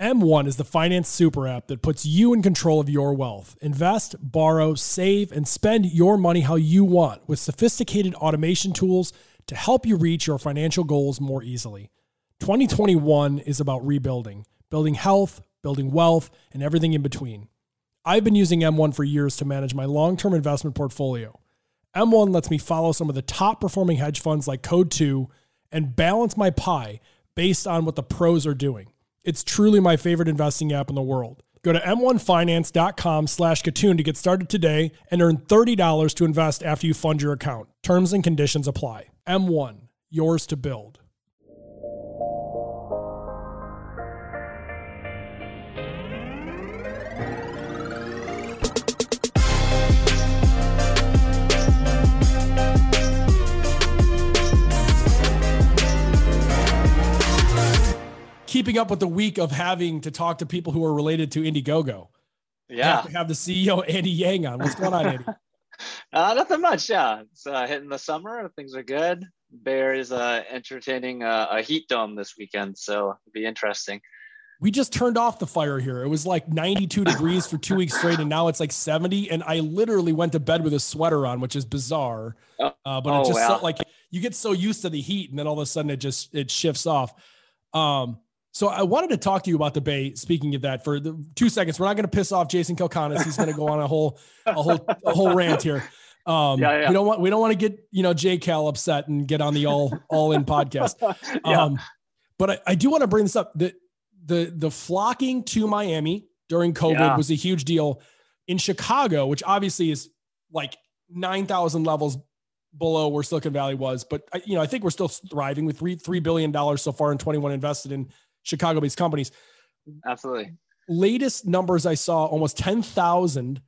M1 is the finance super app that puts you in control of your wealth. Invest, borrow, save, and spend your money how you want with sophisticated automation tools to help you reach your financial goals more easily. 2021 is about rebuilding, building health, building wealth, and everything in between. I've been using M1 for years to manage my long term investment portfolio. M1 lets me follow some of the top performing hedge funds like Coatue and balance my pie based on what the pros are doing. It's truly my favorite investing app in the world. Go to m1finance.com slash Kitun to get started today and earn $30 to invest after you fund your account. Terms and conditions apply. M1, yours to build. Keeping up with the week of having to talk to people who are related to Indiegogo. Yeah. Have, have the CEO Andy Yang on. What's going on, Andy? uh, nothing much. Yeah, it's uh, hitting the summer. Things are good. Bear is uh, entertaining a, a heat dome this weekend, so it'll be interesting. We just turned off the fire here. It was like 92 degrees for two weeks straight, and now it's like 70. And I literally went to bed with a sweater on, which is bizarre. Oh, uh, but oh, it just wow. so, like you get so used to the heat, and then all of a sudden it just it shifts off. Um, so I wanted to talk to you about the Bay. Speaking of that, for the two seconds, we're not going to piss off Jason Calacanis. He's going to go on a whole, a whole, a whole rant here. Um, yeah, yeah. We don't want we don't want to get you know Jay Cal upset and get on the all all in podcast. yeah. Um, but I, I do want to bring this up. The the the flocking to Miami during COVID yeah. was a huge deal. In Chicago, which obviously is like nine thousand levels below where Silicon Valley was, but you know I think we're still thriving with three three billion dollars so far in twenty one invested in Chicago based companies. Absolutely. Latest numbers I saw almost 10,000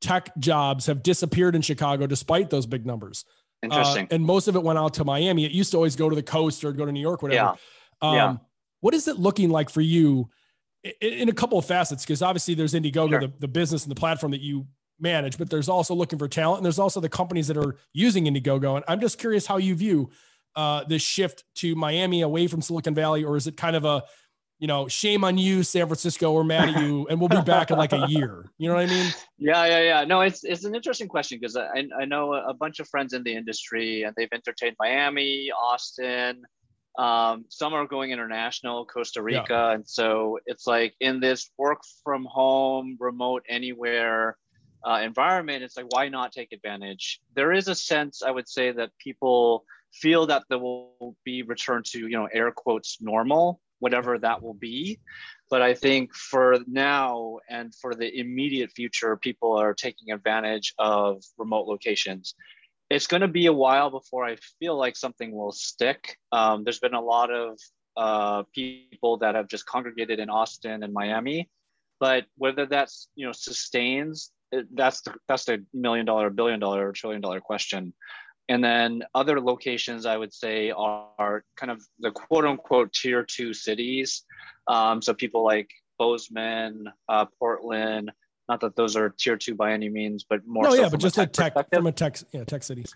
tech jobs have disappeared in Chicago despite those big numbers. Interesting. Uh, and most of it went out to Miami. It used to always go to the coast or go to New York, whatever. Yeah. Um, yeah. What is it looking like for you in, in a couple of facets? Because obviously there's Indiegogo, sure. the, the business and the platform that you manage, but there's also looking for talent and there's also the companies that are using Indiegogo. And I'm just curious how you view uh, this shift to Miami away from Silicon Valley, or is it kind of a, you know, shame on you, San Francisco, or mad at you, and we'll be back in like a year? You know what I mean? Yeah, yeah, yeah. No, it's it's an interesting question because I I know a bunch of friends in the industry, and they've entertained Miami, Austin. Um, some are going international, Costa Rica, yeah. and so it's like in this work from home, remote anywhere. Uh, environment, it's like why not take advantage? There is a sense I would say that people feel that there will be return to you know air quotes normal whatever that will be. But i think for now and for the immediate future people are taking advantage of remote locations. It's going to be a while before i feel like something will stick. Um, there's been a lot of uh, people that have just congregated in austin and miami but whether that's you know sustains that's the that's the million dollar billion dollar trillion dollar question and then other locations I would say are, kind of the quote unquote tier two cities. Um, so people like Bozeman, uh, Portland, not that those are tier two by any means, but more. No, so yeah, but just like tech from a tech, yeah, tech cities.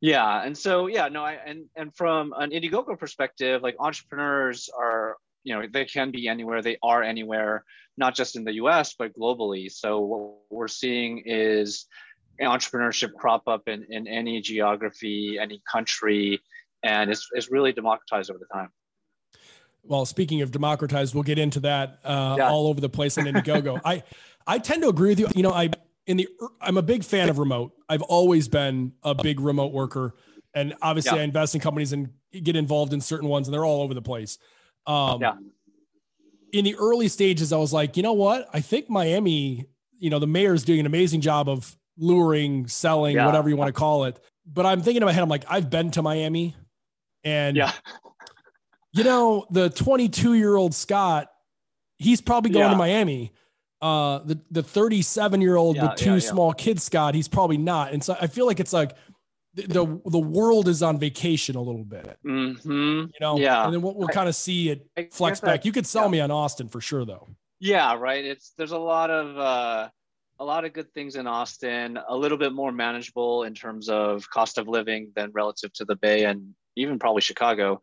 Yeah, and so yeah, no, I and and from an Indiegogo perspective, like entrepreneurs are, you know, they can be anywhere, they are anywhere, not just in the U.S. but globally. So what we're seeing is entrepreneurship crop up in, in any geography, any country, and it's, it's really democratized over the time. Well, speaking of democratized, we'll get into that uh, yeah. all over the place in Indiegogo. I, I tend to agree with you. You know, I in the I'm a big fan of remote. I've always been a big remote worker, and obviously, yeah. I invest in companies and get involved in certain ones, and they're all over the place. Um, yeah. In the early stages, I was like, you know what? I think Miami. You know, the mayor is doing an amazing job of luring, selling, yeah. whatever you want to call it. But I'm thinking in my head, I'm like, I've been to Miami and yeah. you know, the 22 year old Scott, he's probably going yeah. to Miami. Uh, the, the 37 year old with two small kids, Scott, he's probably not. And so I feel like it's like the, the, the world is on vacation a little bit, mm-hmm. you know? Yeah. And then we'll, we'll kind of see it flex back. you could sell me on Austin for sure though. Yeah. Right. It's, there's a lot of, uh, a lot of good things in Austin, a little bit more manageable in terms of cost of living than relative to the Bay and even probably Chicago.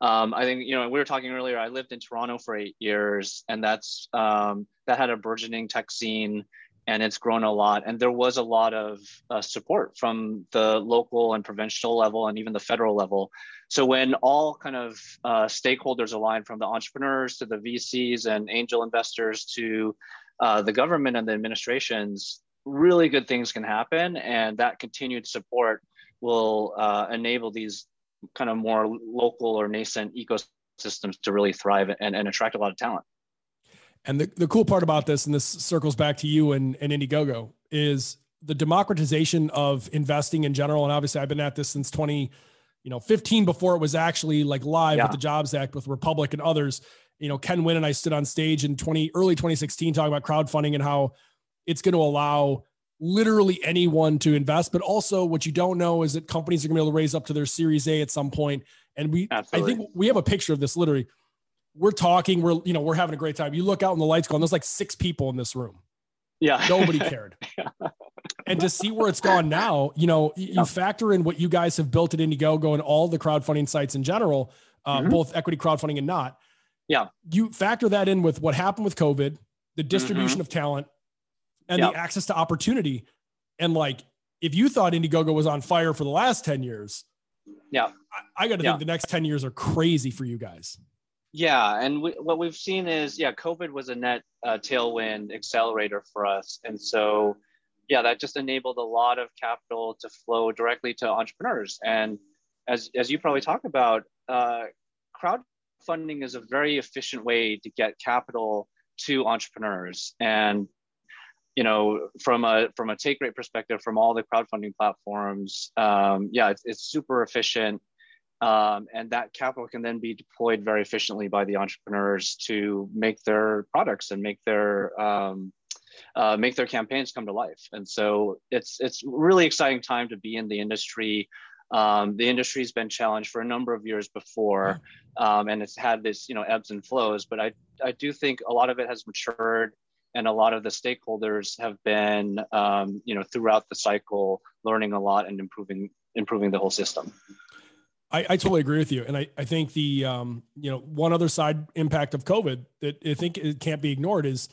um, I think you know we were talking earlier. I lived in Toronto for eight years, and that's um, that had a burgeoning tech scene, and it's grown a lot. And there was a lot of uh, support from the local and provincial level, and even the federal level. So when all kind of uh, stakeholders align, from the entrepreneurs to the VCs and angel investors to uh, the government and the administrations, really good things can happen, and that continued support will uh, enable these kind of more local or nascent ecosystems to really thrive and, and attract a lot of talent. And the, the cool part about this, and this circles back to you and, and Indiegogo, is the democratization of investing in general. And obviously, I've been at this since 20, you know, 15 before it was actually like live yeah. with the Jobs Act with Republic and others. You know, Ken Nguyen and I stood on stage in 20 early 2016 talking about crowdfunding and how it's going to allow literally anyone to invest. But also, what you don't know is that companies are going to be able to raise up to their Series A at some point. And we, Absolutely. I think we have a picture of this. Literally, we're talking. We're you know we're having a great time. You look out and the lights go, and there's like six people in this room. Yeah, nobody cared. and to see where it's gone now, you know, you yeah. factor in what you guys have built at Indiegogo and all the crowdfunding sites in general, uh, mm-hmm. both equity crowdfunding and not. Yeah, you factor that in with what happened with COVID, the distribution mm-hmm. of talent, and the access to opportunity. And like, if you thought Indiegogo was on fire for the last 10 years, yeah, I, I got to yeah. think the next 10 years are crazy for you guys. Yeah. And we, what we've seen is, yeah, COVID was a net uh, tailwind accelerator for us. And so, yeah, that just enabled a lot of capital to flow directly to entrepreneurs. And as, as you probably talk about, uh, crowdfunding is a very efficient way to get capital to entrepreneurs. And you know, from a from a take rate perspective, from all the crowdfunding platforms, um, yeah, it's, it's super efficient, um, and that capital can then be deployed very efficiently by the entrepreneurs to make their products and make their um, uh, make their campaigns come to life. And so it's it's really exciting time to be in the industry. Um, the industry's been challenged for a number of years before, um, and it's had this you know ebbs and flows. But I I do think a lot of it has matured and a lot of the stakeholders have been um, you know throughout the cycle learning a lot and improving improving the whole system I, I totally agree with you and I, I think the um, you know one other side impact of covid that i think it can't be ignored is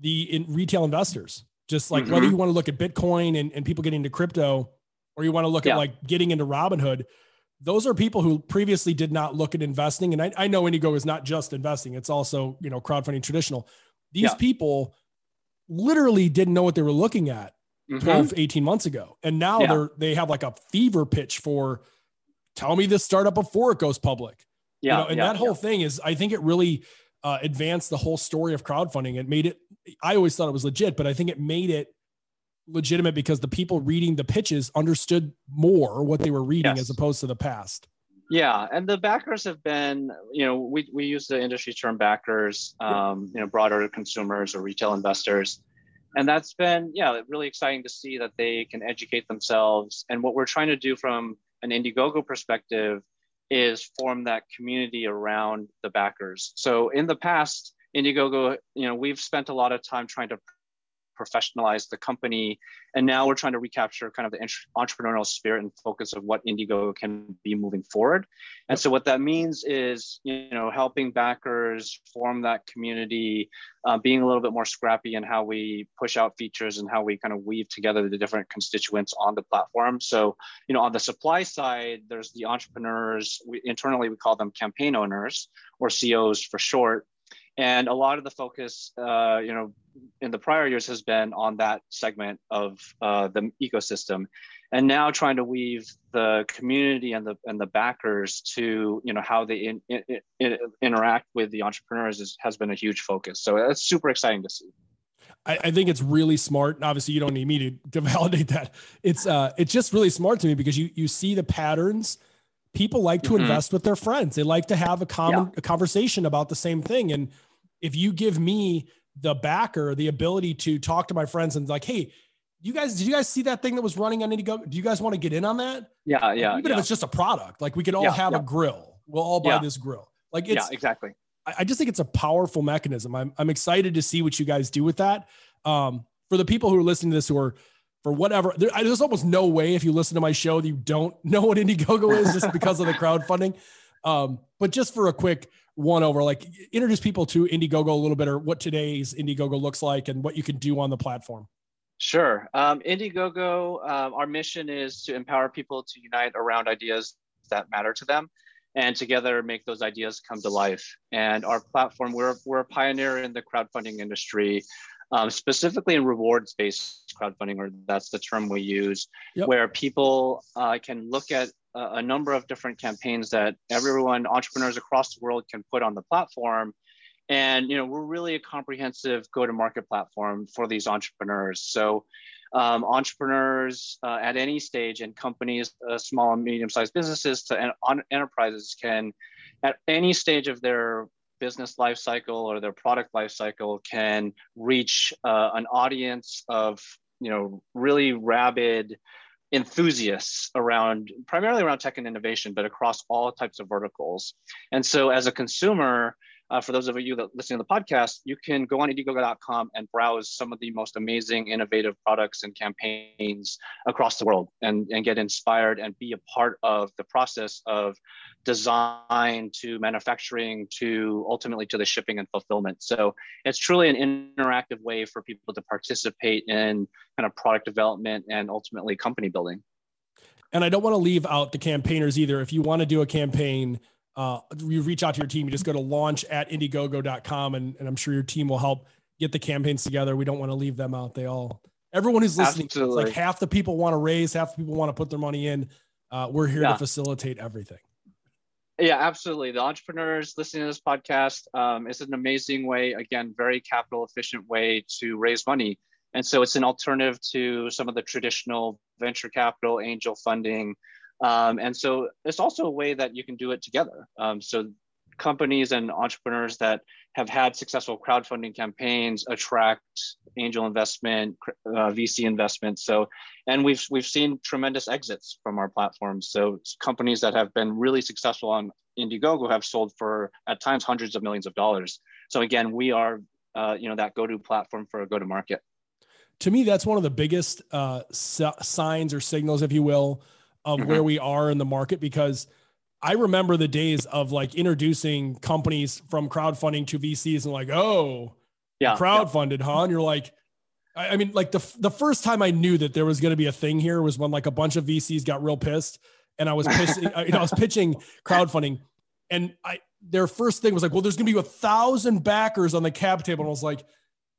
the in retail investors just like mm-hmm. whether you want to look at bitcoin and, and people getting into crypto or you want to look yeah. at like getting into robinhood those are people who previously did not look at investing and I, I know indigo is not just investing it's also you know crowdfunding traditional these yeah. people literally didn't know what they were looking at mm-hmm. 12, 18 months ago. And now yeah. they're they have like a fever pitch for tell me this startup before it goes public. Yeah. You know, and that whole thing is I think it really uh, advanced the whole story of crowdfunding. It made it I always thought it was legit, but I think it made it legitimate because the people reading the pitches understood more what they were reading yes. as opposed to the past. Yeah, and the backers have been, you know, we, we use the industry term backers, um, you know, broader consumers or retail investors. And that's been, yeah, really exciting to see that they can educate themselves. And what we're trying to do from an Indiegogo perspective is form that community around the backers. So in the past, Indiegogo, you know, we've spent a lot of time trying to professionalize the company. And now we're trying to recapture kind of the entrepreneurial spirit and focus of what Indigo can be moving forward. And so what that means is, you know, helping backers form that community, uh, being a little bit more scrappy in how we push out features and how we kind of weave together the different constituents on the platform. So, you know, on the supply side, there's the entrepreneurs. We, internally, we call them campaign owners or COs for short and a lot of the focus uh, you know in the prior years has been on that segment of uh, the ecosystem and now trying to weave the community and the and the backers to you know how they in, in, in, interact with the entrepreneurs is, has been a huge focus so it's super exciting to see I, I think it's really smart. Obviously, you don't need me to, to validate that. It's uh, it's just really smart to me because you you see the patterns people like to mm-hmm. invest with their friends. They like to have a common yeah. a conversation about the same thing. And if you give me the backer, the ability to talk to my friends and like, hey, you guys, did you guys see that thing that was running on Indiegogo? Do you guys want to get in on that? Yeah, yeah. Even yeah. if it's just a product, like we could all yeah, have a grill. We'll all buy this grill. Like it's yeah, exactly. I, I, just think it's a powerful mechanism. I'm I'm excited to see what you guys do with that. Um, for the people who are listening to this who are for whatever. There, there's almost no way if you listen to my show that you don't know what Indiegogo is just because of the crowdfunding. Um, but just for a quick one over, like introduce people to Indiegogo a little bit, or what today's Indiegogo looks like, and what you can do on the platform. Sure. Um, Indiegogo, uh, our mission is to empower people to unite around ideas that matter to them and together make those ideas come to life. And our platform, we're, we're a pioneer in the crowdfunding industry, um, specifically in rewards based crowdfunding, or that's the term we use, yep. where people uh, can look at a, a number of different campaigns that everyone, entrepreneurs across the world, can put on the platform. And you know, we're really a comprehensive go-to-market platform for these entrepreneurs. So um, entrepreneurs uh, at any stage and companies, uh, small and medium-sized businesses to en- enterprises can, at any stage of their business life cycle or their product life cycle, can reach uh, an audience of you know really rabid enthusiasts around primarily around tech and innovation, but across all types of verticals. And so, as a consumer, uh, for those of you that listen to the podcast, you can go on Indiegogo.com and browse some of the most amazing, innovative products and campaigns across the world and, and get inspired and be a part of the process of design to manufacturing to ultimately to the shipping and fulfillment. So it's truly an interactive way for people to participate in kind of product development and ultimately company building. And I don't want to leave out the campaigners either. If you want to do a campaign, uh, you reach out to your team, you just go to launch at indiegogo.com and, and I'm sure your team will help get the campaigns together. We don't want to leave them out. They all, everyone who's listening, like half the people want to raise, half the people want to put their money in. Uh, we're here yeah. to facilitate everything. Yeah, absolutely. The entrepreneurs listening to this podcast um, is an amazing way, again, very capital efficient way to raise money. And so it's an alternative to some of the traditional venture capital, angel funding, um, and so it's also a way that you can do it together. Um, so companies and entrepreneurs that have had successful crowdfunding campaigns attract angel investment, uh, VC investment. So, and we've we've seen tremendous exits from our platforms. So companies that have been really successful on Indiegogo have sold for at times hundreds of millions of dollars. So again, we are uh, you know that go-to platform for a go-to-market. To me, that's one of the biggest uh, signs or signals, if you will, of mm-hmm. where we are in the market because I remember the days of like introducing companies from crowdfunding to VCs and like, oh, yeah, crowdfunded, yeah. huh? And you're like, I, I mean, like the the first time I knew that there was going to be a thing here was when like a bunch of VCs got real pissed, and I was pitching, you know, I was pitching crowdfunding, and I their first thing was like, well, there's going to be a thousand backers on the cap table, and I was like,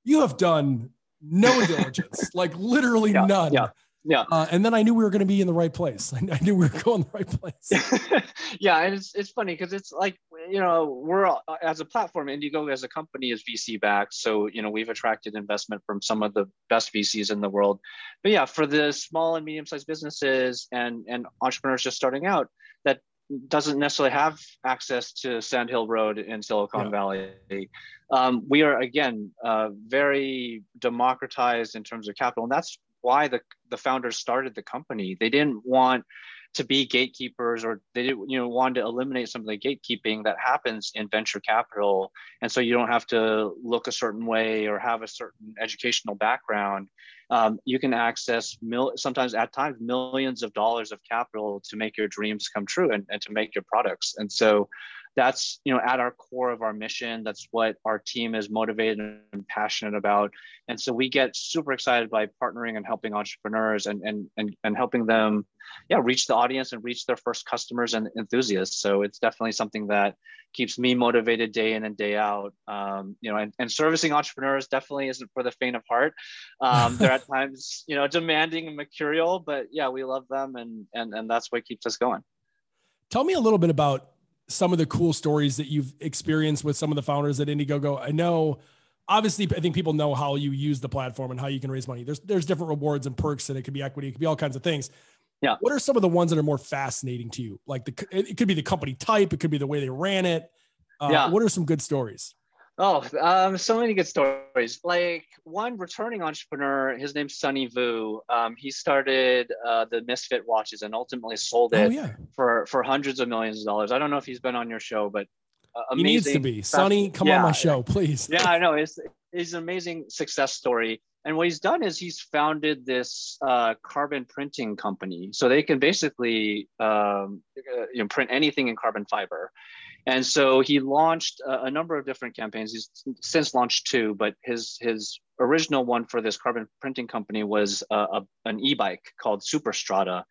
you have done no diligence, like literally yeah, none. Yeah. Yeah. Uh, and then I knew we were going to be in the right place. I, knew we were going the right place. yeah. And it's, it's funny because it's like, you know, we're uh, as a platform, Indiegogo as a company is VC backed. So, you know, we've attracted investment from some of the best VCs in the world. But yeah, for the small and medium sized businesses and, and entrepreneurs just starting out, that doesn't necessarily have access to Sand Hill Road in Silicon yeah. Valley. Um, we are again uh, very democratized in terms of capital, and that's why the, the founders started the company. They didn't want to be gatekeepers or they didn't, you know, wanted to eliminate some of the gatekeeping that happens in venture capital. And so you don't have to look a certain way or have a certain educational background. Um, you can access mil- sometimes at times millions of dollars of capital to make your dreams come true and, and to make your products. And so that's you know at our core of our mission. That's what our team is motivated and passionate about. And so we get super excited by partnering and helping entrepreneurs and and and, and helping them yeah reach the audience and reach their first customers and enthusiasts. So it's definitely something that keeps me motivated day in and day out. Um, you know and, and servicing entrepreneurs definitely isn't for the faint of heart. Um, they're at times you know demanding and mercurial but yeah we love them and and and that's what keeps us going. Tell me a little bit about some of the cool stories that you've experienced with some of the founders at Indiegogo. I know, obviously, I think people know how you use the platform and how you can raise money. There's there's different rewards and perks, and it could be equity, it could be all kinds of things. Yeah. What are some of the ones that are more fascinating to you? Like the it could be the company type, it could be the way they ran it. Uh, yeah. What are some good stories? Oh, um, so many good stories. Like one returning entrepreneur, his name's Sonny Vu. Um, he started uh, the Misfit watches and ultimately sold oh, it oh, yeah. for for hundreds of millions of dollars. I don't know if he's been on your show, but uh, amazing. He needs to be. Sonny, come yeah. on my show, please. Yeah, I know. It's it's an amazing success story. And what he's done is he's founded this uh, carbon printing company, so they can basically um, uh, you know, print anything in carbon fiber. And so he launched a, a, number of different campaigns. He's since launched two, but his his original one for this carbon printing company was a, a, an e-bike called Superstrata,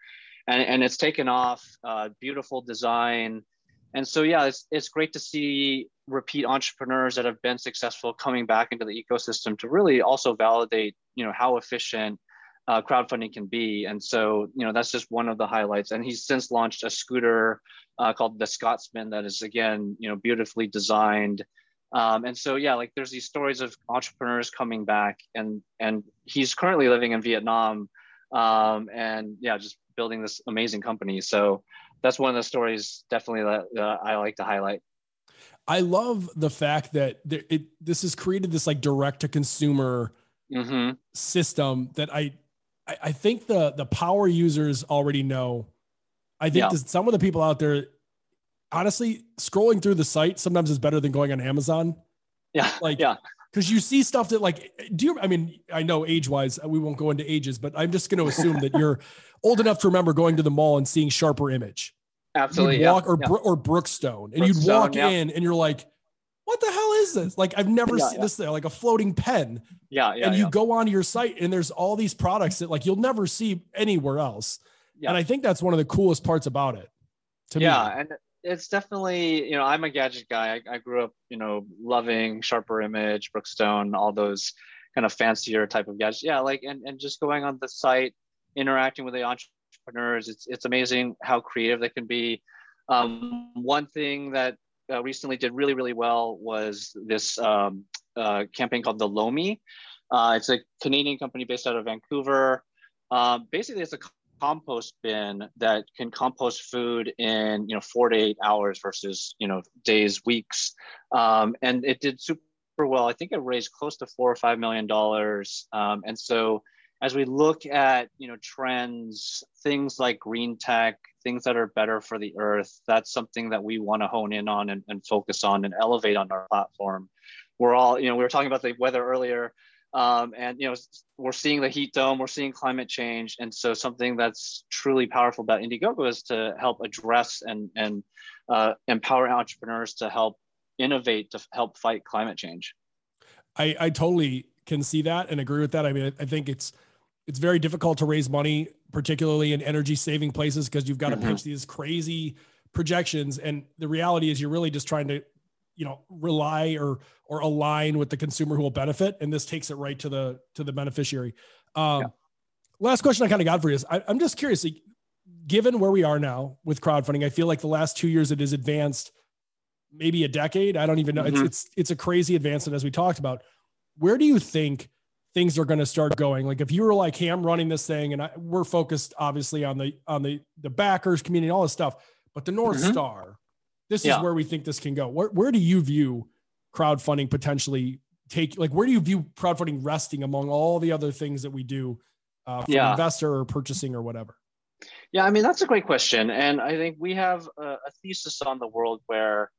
and, and it's taken off. Uh, beautiful design, and so yeah, it's it's great to see repeat entrepreneurs that have been successful coming back into the ecosystem to really also validate you know how efficient uh, crowdfunding can be. And so, you know, that's just one of the highlights. And he's since launched a scooter uh, called the Scotsman that is again, you know, beautifully designed. Um, and so, yeah, like there's these stories of entrepreneurs coming back, and and he's currently living in Vietnam, um, and yeah, just building this amazing company. So that's one of the stories definitely that uh, I like to highlight. I love the fact that there, it this has created this like direct to consumer mm-hmm. system that I I, I think the the power users already know. I think yeah. some of the people out there, honestly, scrolling through the site sometimes is better than going on Amazon. Yeah. Like yeah. Because you see stuff that like do you I mean I know age wise we won't go into ages but I'm just going to assume that you're old enough to remember going to the mall and seeing sharper image absolutely walk yeah, or yeah. or Brookstone and Brookstone, you'd walk yeah. in and you're like what the hell is this? Like I've never yeah, seen yeah. this there, like a floating pen. Yeah, yeah. And you yeah. go onto your site and there's all these products that like you'll never see anywhere else. Yeah. And I think that's one of the coolest parts about it. To yeah, me. and it's definitely you know I'm a gadget guy. I, I, grew up you know loving Sharper Image, Brookstone, all those kind of fancier type of gadgets. Yeah, like and and just going on the site, interacting with the entrepreneurs. It's it's amazing how creative they can be. Um, one thing that uh, recently did really, really well was this um, uh, campaign called the Lomi. Uh, it's a Canadian company based out of Vancouver. Um, basically, it's a compost bin that can compost food in you know four to eight hours versus you know days, weeks, um, and it did super well. I think it raised close to four or five million dollars, um, and so as we look at you know trends things like green tech things that are better for the earth that's something that we want to hone in on and, and, focus on and elevate on our platform. We're all you know we were talking about the weather earlier um, and you know we're seeing the heat dome we're seeing climate change and so something that's truly powerful about indiegogo is to help address and and uh, empower entrepreneurs to help innovate to help fight climate change. I i totally can see that and agree with that. I mean I, I think it's it's very difficult to raise money, particularly in energy saving places, because you've got to mm-hmm. pitch these crazy projections. And the reality is you're really just trying to, you know, rely or or align with the consumer who will benefit. And this takes it right to the to the beneficiary. Um, yeah. Last question I kind of got for you is I, I'm just curious, like, given where we are now with crowdfunding, I feel like the last two years it has advanced maybe a decade. I don't even know. Mm-hmm. It's it's it's a crazy advancement as we talked about. Where do you think things are going to start going. Like if you were like, "Hey, I'm running this thing," and I, we're focused obviously on the on the the backers community, and all this stuff, but the North mm-hmm. Star, this yeah. is where we think this can go. Where where do you view crowdfunding potentially take? Like where do you view crowdfunding resting among all the other things that we do uh, for yeah. investor or purchasing or whatever? Yeah, I mean that's a great question, and I think we have a, a thesis on the world where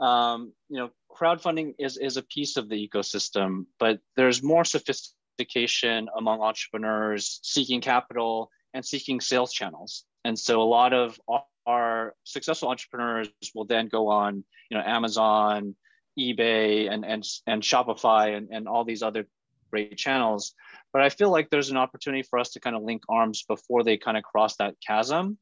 um, you know crowdfunding is is a piece of the ecosystem, but there's more sophisticated sophistication among entrepreneurs seeking capital and seeking sales channels. And so a lot of our successful entrepreneurs will then go on, you know, Amazon, eBay, and and and Shopify, and, and all these other great channels. But I feel like there's an opportunity for us to kind of link arms before they kind of cross that chasm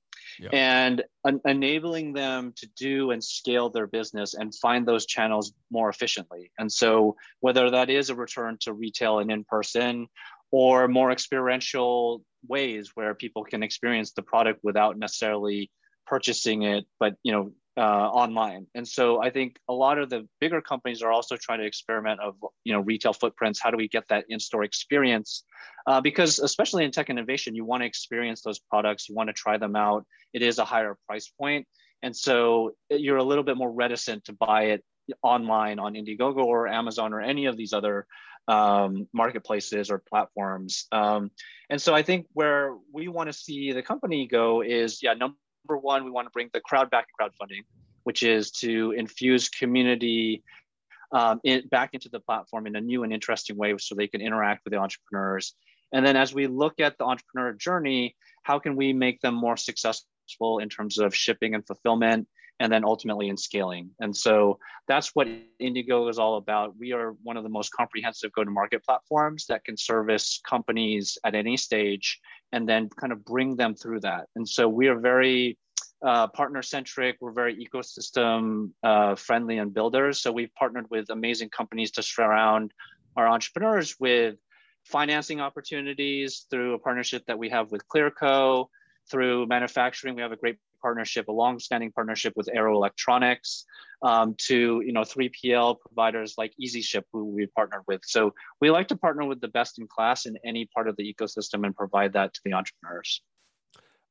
and enabling them to do and scale their business and find those channels more efficiently. And so, whether that is a return to retail and in person or more experiential ways where people can experience the product without necessarily purchasing it, but you know, uh, online. And so I think a lot of the bigger companies are also trying to experiment of you know retail footprints. How do we get that in-store experience? Uh, because especially in tech innovation, you want to experience those products, you want to try them out. It is a higher price point, and so you're a little bit more reticent to buy it online on Indiegogo or Amazon or any of these other um, marketplaces or platforms. Um, and so I think where we want to see the company go is yeah number number one, we want to bring the crowd back in crowdfunding, which is to infuse community um, in, back into the platform in a new and interesting way so they can interact with the entrepreneurs. And then as we look at the entrepreneur journey, how can we make them more successful in terms of shipping and fulfillment? and then ultimately in scaling. And so that's what Indiegogo is all about. We are one of the most comprehensive go to market platforms that can service companies at any stage and then kind of bring them through that. And so we are very uh, partner centric, we're very ecosystem uh, friendly and builders. So we've partnered with amazing companies to surround our entrepreneurs with financing opportunities through a partnership that we have with Clearco. Through manufacturing, we have a great partnership, a long-standing partnership with Arrow Electronics, um, to you know 3PL providers like EasyShip, who we partnered with. So we like to partner with the best in class in any part of the ecosystem and provide that to the entrepreneurs.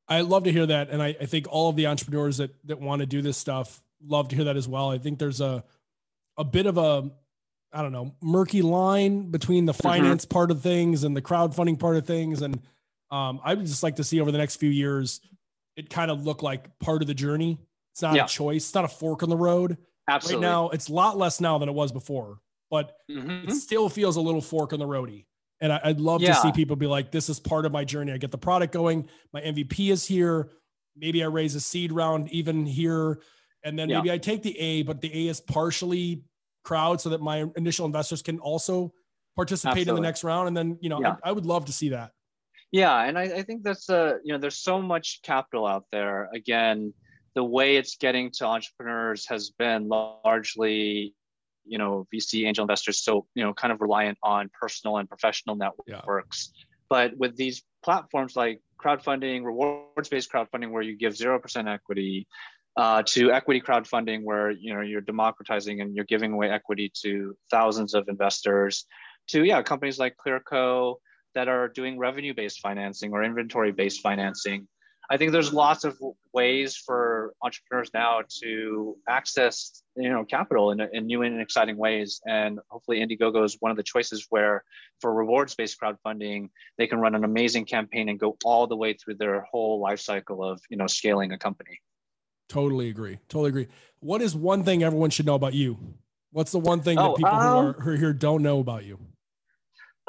I love to hear that, and I, I think all of the entrepreneurs that that want to do this stuff love to hear that as well. I think there's a a bit of a I don't know murky line between the mm-hmm. finance mm-hmm. part of things and the crowdfunding part of things, and um, I would just like to see over the next few years it kind of look like part of the journey. It's not yeah. a choice. It's not a fork in the road. Absolutely. Right now, it's a lot less now than it was before, but mm-hmm. it still feels a little fork in the roady. And I, would love yeah. to see people be like, this is part of my journey. I get the product going. My MVP is here. Maybe I raise a seed round even here. And then yeah. maybe I take the A, but the A is partially crowd so that my initial investors can also participate Absolutely. in the next round. And then, you know, I, I would love to see that. Yeah, and I, I think that's a you know there's so much capital out there. Again, the way it's getting to entrepreneurs has been largely you know VC angel investors so you know kind of reliant on personal and professional networks. Yeah. But with these platforms like crowdfunding, rewards-based crowdfunding, where you give zero percent equity, uh, to equity crowdfunding, where you know you're democratizing and you're giving away equity to thousands of investors, to yeah companies like Clearco, that are doing revenue based financing or inventory based financing. I think there's lots of ways for entrepreneurs now to access you know capital in, in new and exciting ways and hopefully Indiegogo is one of the choices where for rewards based crowdfunding they can run an amazing campaign and go all the way through their whole life cycle of you know scaling a company. Totally agree. Totally agree. What is one thing everyone should know about you? What's the one thing that oh, people um, who, are, who are here don't know about you?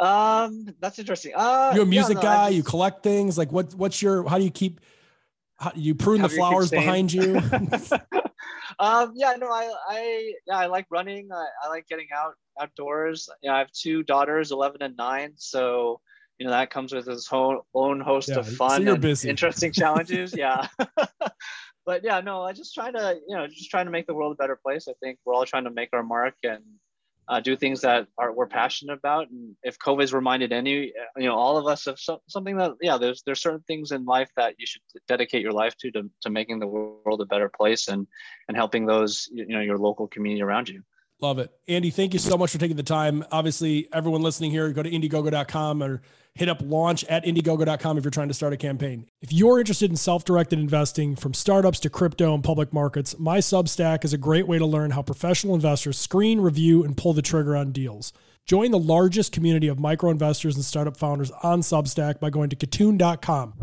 Um, that's interesting. Uh, You're a music yeah, no, guy. Just, you collect things. Like what? What's your? How do you keep? How, you prune the flowers behind you. um, yeah, no, I, I, yeah, I like running. I, I like getting out outdoors. Yeah, I have two daughters, eleven and nine. So you know that comes with its whole own host yeah, of fun so and busy. interesting challenges. yeah. but yeah, no, I just try to, you know, just trying to make the world a better place. I think we're all trying to make our mark and uh, do things that are we're passionate about. And if COVID's reminded any, you know, all of us of so, something that, yeah, there's there's certain things in life that you should dedicate your life to, to to making the world a better place and and helping those, you know, your local community around you. Love it. Andy, thank you so much for taking the time. Obviously, everyone listening here, go to Indiegogo.com or hit up launch at Indiegogo.com if you're trying to start a campaign. If you're interested in self directed investing from startups to crypto and public markets, my Substack is a great way to learn how professional investors screen, review, and pull the trigger on deals. Join the largest community of micro investors and startup founders on Substack by going to Kitun.com.